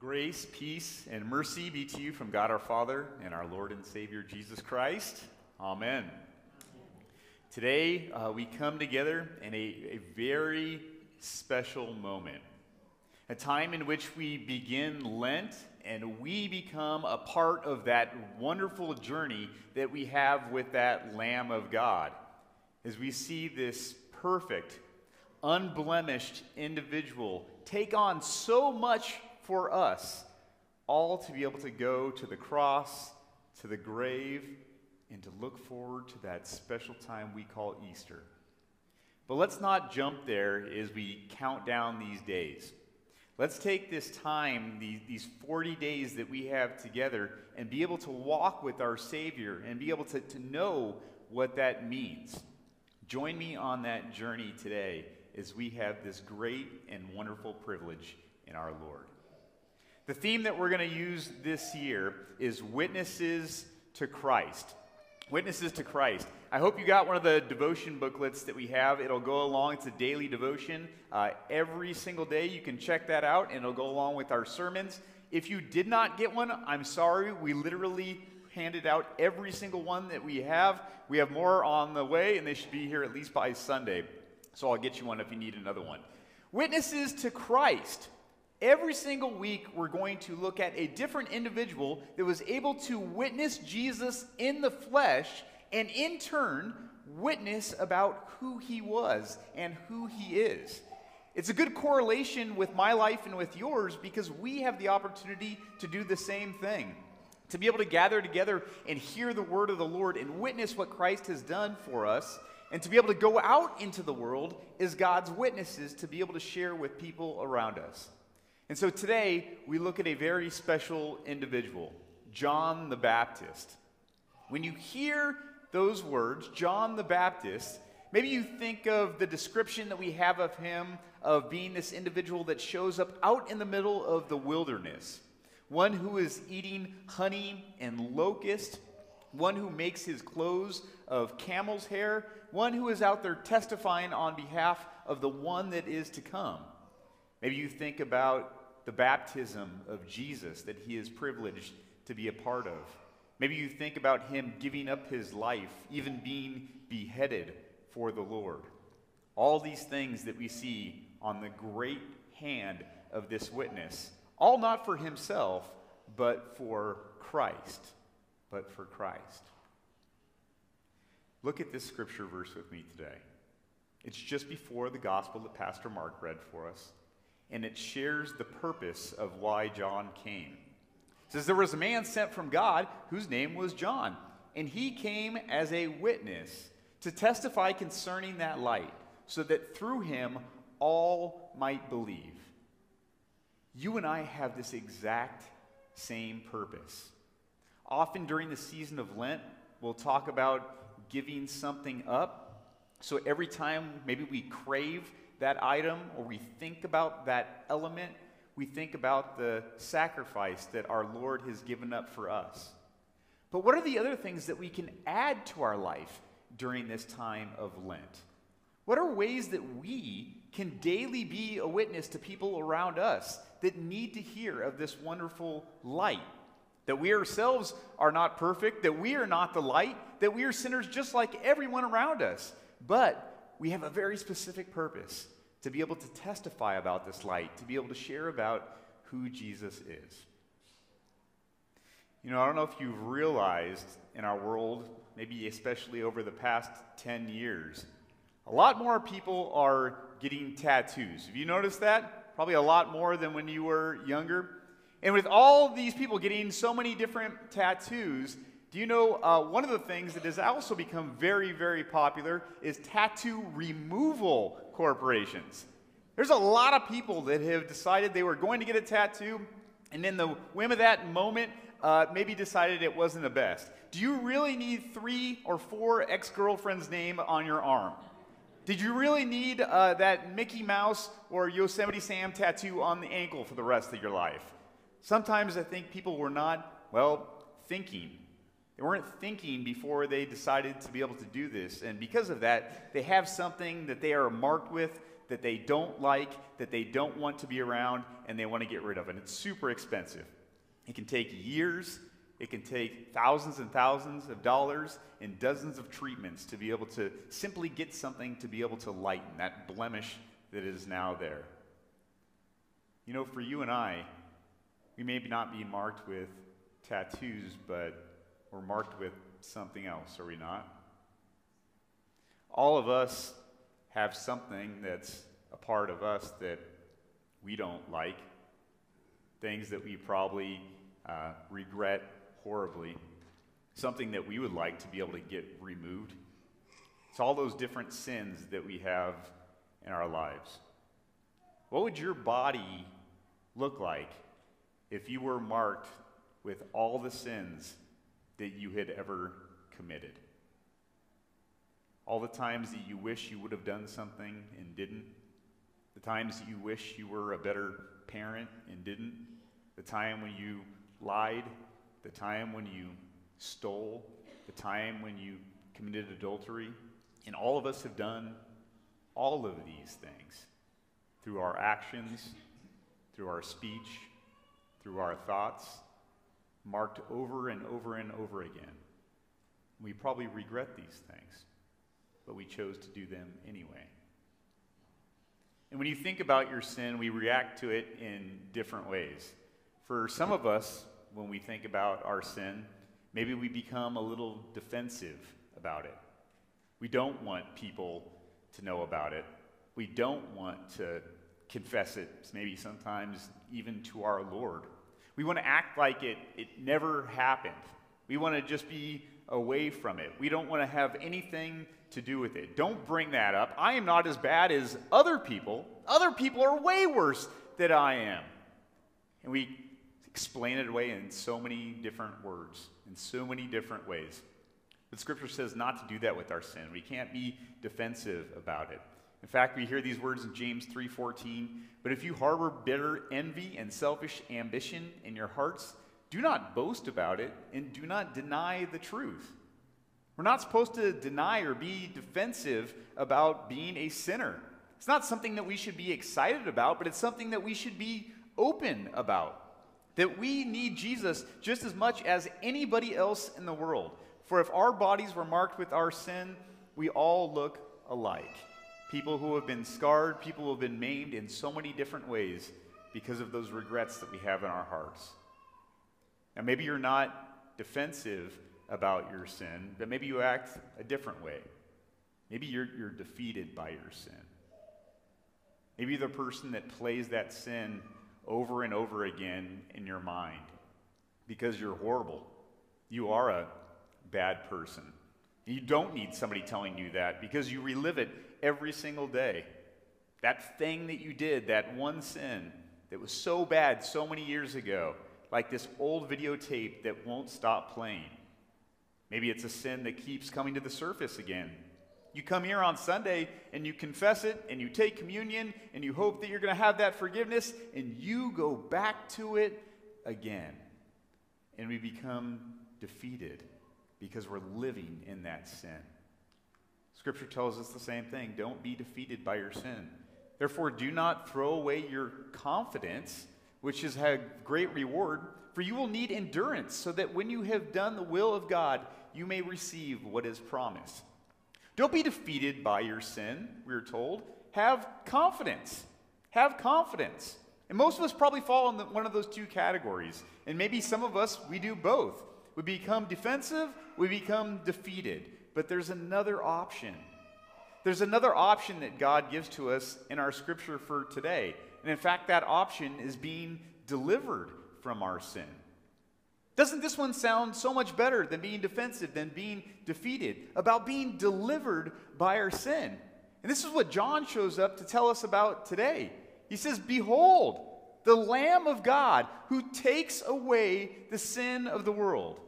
Grace, peace, and mercy be to you from God our Father and our Lord and Savior Jesus Christ. Amen. Today, uh, we come together in a, a very special moment, a time in which we begin Lent and we become a part of that wonderful journey that we have with that Lamb of God. As we see this perfect, unblemished individual take on so much for us, all to be able to go to the cross, to the grave, and to look forward to that special time we call Easter. But let's not jump there as we count down these days. Let's take this time, these, these 40 days that we have together, and be able to walk with our Savior and be able to, to know what that means. Join me on that journey today as we have this great and wonderful privilege in our Lord. The theme that we're going to use this year is Witnesses to Christ. Witnesses to Christ. I hope you got one of the devotion booklets that we have. It'll go along, it's a daily devotion. Uh, every single day, you can check that out, and it'll go along with our sermons. If you did not get one, I'm sorry. We literally handed out every single one that we have. We have more on the way, and they should be here at least by Sunday. So I'll get you one if you need another one. Witnesses to Christ. Every single week, we're going to look at a different individual that was able to witness Jesus in the flesh and, in turn, witness about who he was and who he is. It's a good correlation with my life and with yours because we have the opportunity to do the same thing. To be able to gather together and hear the word of the Lord and witness what Christ has done for us, and to be able to go out into the world as God's witnesses to be able to share with people around us. And so today, we look at a very special individual, John the Baptist. When you hear those words, John the Baptist, maybe you think of the description that we have of him of being this individual that shows up out in the middle of the wilderness, one who is eating honey and locust, one who makes his clothes of camel's hair, one who is out there testifying on behalf of the one that is to come. Maybe you think about the baptism of Jesus that he is privileged to be a part of. Maybe you think about him giving up his life, even being beheaded for the Lord. All these things that we see on the great hand of this witness, all not for himself, but for Christ. But for Christ. Look at this scripture verse with me today. It's just before the gospel that Pastor Mark read for us and it shares the purpose of why John came. It says there was a man sent from God whose name was John, and he came as a witness to testify concerning that light, so that through him all might believe. You and I have this exact same purpose. Often during the season of Lent, we'll talk about giving something up. So every time maybe we crave that item or we think about that element, we think about the sacrifice that our Lord has given up for us. But what are the other things that we can add to our life during this time of Lent? What are ways that we can daily be a witness to people around us that need to hear of this wonderful light? That we ourselves are not perfect, that we are not the light, that we are sinners just like everyone around us. But we have a very specific purpose to be able to testify about this light, to be able to share about who Jesus is. You know, I don't know if you've realized in our world, maybe especially over the past 10 years, a lot more people are getting tattoos. Have you noticed that? Probably a lot more than when you were younger. And with all these people getting so many different tattoos, do you know uh, one of the things that has also become very, very popular is tattoo removal corporations. There's a lot of people that have decided they were going to get a tattoo, and in the whim of that moment, uh, maybe decided it wasn't the best. Do you really need three or four ex girlfriends' name on your arm? Did you really need uh, that Mickey Mouse or Yosemite Sam tattoo on the ankle for the rest of your life? Sometimes I think people were not, well, thinking they weren't thinking before they decided to be able to do this. And because of that, they have something that they are marked with that they don't like, that they don't want to be around, and they want to get rid of. And it's super expensive. It can take years, it can take thousands and thousands of dollars and dozens of treatments to be able to simply get something to be able to lighten that blemish that is now there. You know, for you and I, we may not be marked with tattoos, but we're marked with something else, are we not? All of us have something that's a part of us that we don't like, things that we probably uh, regret horribly, something that we would like to be able to get removed. It's all those different sins that we have in our lives. What would your body look like if you were marked with all the sins that you had ever committed? All the times that you wish you would have done something and didn't. The times that you wish you were a better parent and didn't. The time when you lied. The time when you stole. The time when you committed adultery. And all of us have done all of these things through our actions, through our speech, through our thoughts, marked over and over and over again. We probably regret these things but we chose to do them anyway. And when you think about your sin, we react to it in different ways. For some of us, when we think about our sin, maybe we become a little defensive about it. We don't want people to know about it. We don't want to confess it, maybe sometimes even to our Lord. We want to act like it, it never happened. We want to just be away from it. We don't want to have anything to do with it. Don't bring that up. I am not as bad as other people. Other people are way worse than I am. And we explain it away in so many different words, in so many different ways. But Scripture says not to do that with our sin. We can't be defensive about it. In fact, we hear these words in James 3:14, "But if you harbor bitter envy and selfish ambition in your hearts, do not boast about it and do not deny the truth." We're not supposed to deny or be defensive about being a sinner. It's not something that we should be excited about, but it's something that we should be open about. That we need Jesus just as much as anybody else in the world. For if our bodies were marked with our sin, we all look alike. People who have been scarred, people who have been maimed in so many different ways because of those regrets that we have in our hearts. Now, maybe you're not defensive about your sin, but maybe you act a different way. Maybe you're, you're defeated by your sin. Maybe the person that plays that sin over and over again in your mind because you're horrible. You are a bad person. You don't need somebody telling you that because you relive it every single day. That thing that you did, that one sin that was so bad so many years ago, like this old videotape that won't stop playing. Maybe it's a sin that keeps coming to the surface again. You come here on Sunday and you confess it and you take communion and you hope that you're going to have that forgiveness and you go back to it again. And we become defeated because we're living in that sin. Scripture tells us the same thing don't be defeated by your sin. Therefore, do not throw away your confidence, which has had great reward, for you will need endurance, so that when you have done the will of God, you may receive what is promised. Don't be defeated by your sin, we're told. Have confidence. Have confidence. And most of us probably fall in the, one of those two categories. And maybe some of us, we do both. We become defensive, we become defeated. But there's another option. There's another option that God gives to us in our scripture for today. And in fact, that option is being delivered from our sin. Doesn't this one sound so much better than being defensive, than being defeated, about being delivered by our sin? And this is what John shows up to tell us about today. He says, Behold, the Lamb of God who takes away the sin of the world.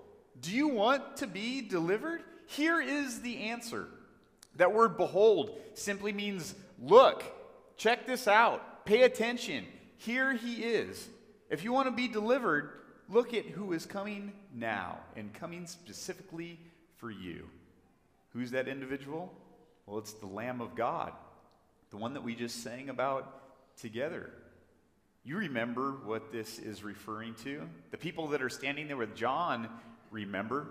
Do you want to be delivered? Here is the answer. That word behold simply means look, check this out, pay attention. Here he is. If you want to be delivered, look at who is coming now and coming specifically for you. Who's that individual? Well, it's the Lamb of God. the one that we just sang about together. You remember what this is referring to? The people that are standing there with John remember.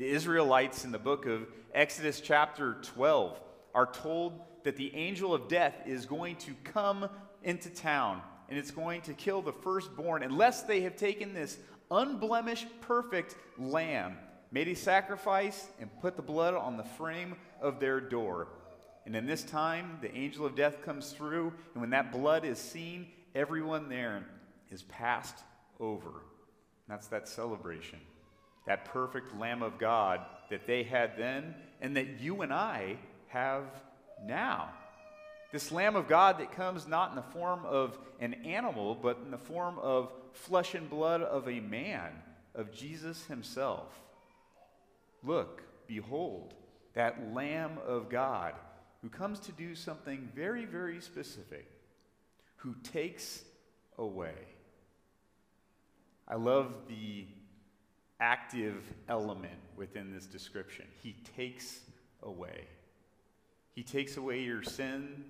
The Israelites in the book of Exodus, chapter 12, are told that the angel of death is going to come into town and it's going to kill the firstborn unless they have taken this unblemished, perfect lamb, made a sacrifice, and put the blood on the frame of their door. And in this time, the angel of death comes through, and when that blood is seen, everyone there is passed over. That's that celebration. That perfect Lamb of God that they had then, and that you and I have now. This Lamb of God that comes not in the form of an animal, but in the form of flesh and blood of a man, of Jesus himself. Look, behold, that Lamb of God who comes to do something very, very specific, who takes away. I love the active element within this description. He takes away. He takes away your sin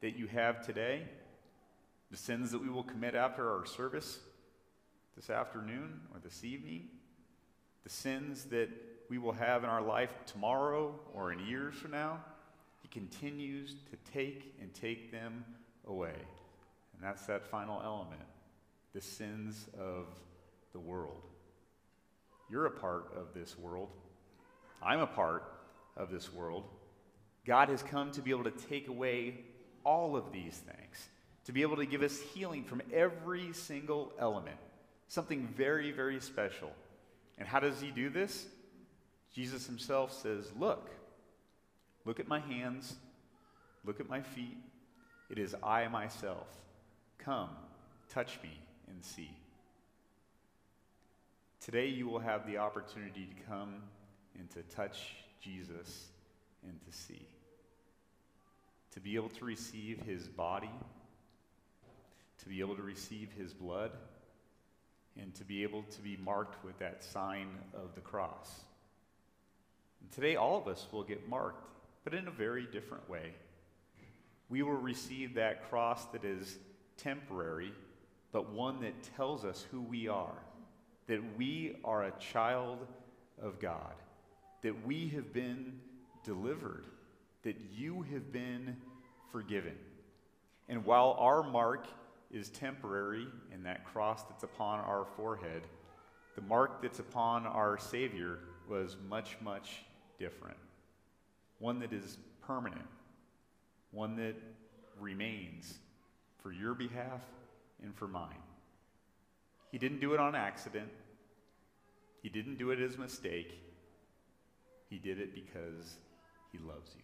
that you have today, the sins that we will commit after our service this afternoon or this evening, the sins that we will have in our life tomorrow or in years from now. He continues to take and take them away. And that's that final element the sins of the world. You're a part of this world. I'm a part of this world. God has come to be able to take away all of these things, to be able to give us healing from every single element, something very, very special. And how does He do this? Jesus Himself says, Look, look at my hands, look at my feet. It is I myself. Come, touch me, and see. Today, you will have the opportunity to come and to touch Jesus and to see to be able to receive his body, to be able to receive his blood, and to be able to be marked with that sign of the cross. And today, all of us will get marked, but in a very different way. We will receive that cross that is temporary, but one that tells us who we are that we are a child of God, that we have been delivered that you have been forgiven. And while our mark is temporary in that cross that's upon our forehead, the mark that's upon our Savior was much, much different. One that is permanent, one that remains for your behalf and for mine. He didn't do it on accident, He didn't do it as a mistake. He did it because He loves you.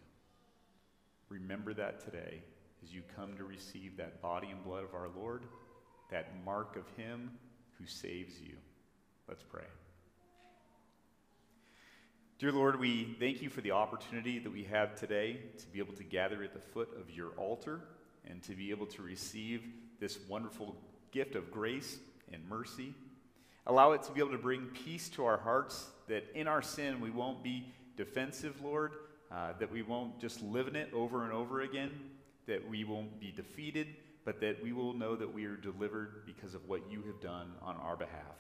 Remember that today as you come to receive that body and blood of our Lord, that mark of Him who saves you. Let's pray. Dear Lord, we thank you for the opportunity that we have today to be able to gather at the foot of your altar and to be able to receive this wonderful gift of grace and mercy. Allow it to be able to bring peace to our hearts, that in our sin we won't be defensive, Lord, uh, that we won't just live in it over and over again, that we won't be defeated, but that we will know that we are delivered because of what you have done on our behalf.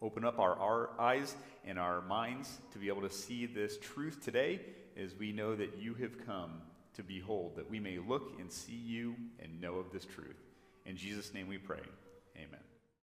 Open up our, our eyes and our minds to be able to see this truth today as we know that you have come to behold, that we may look and see you and know of this truth. In Jesus' name we pray. Amen.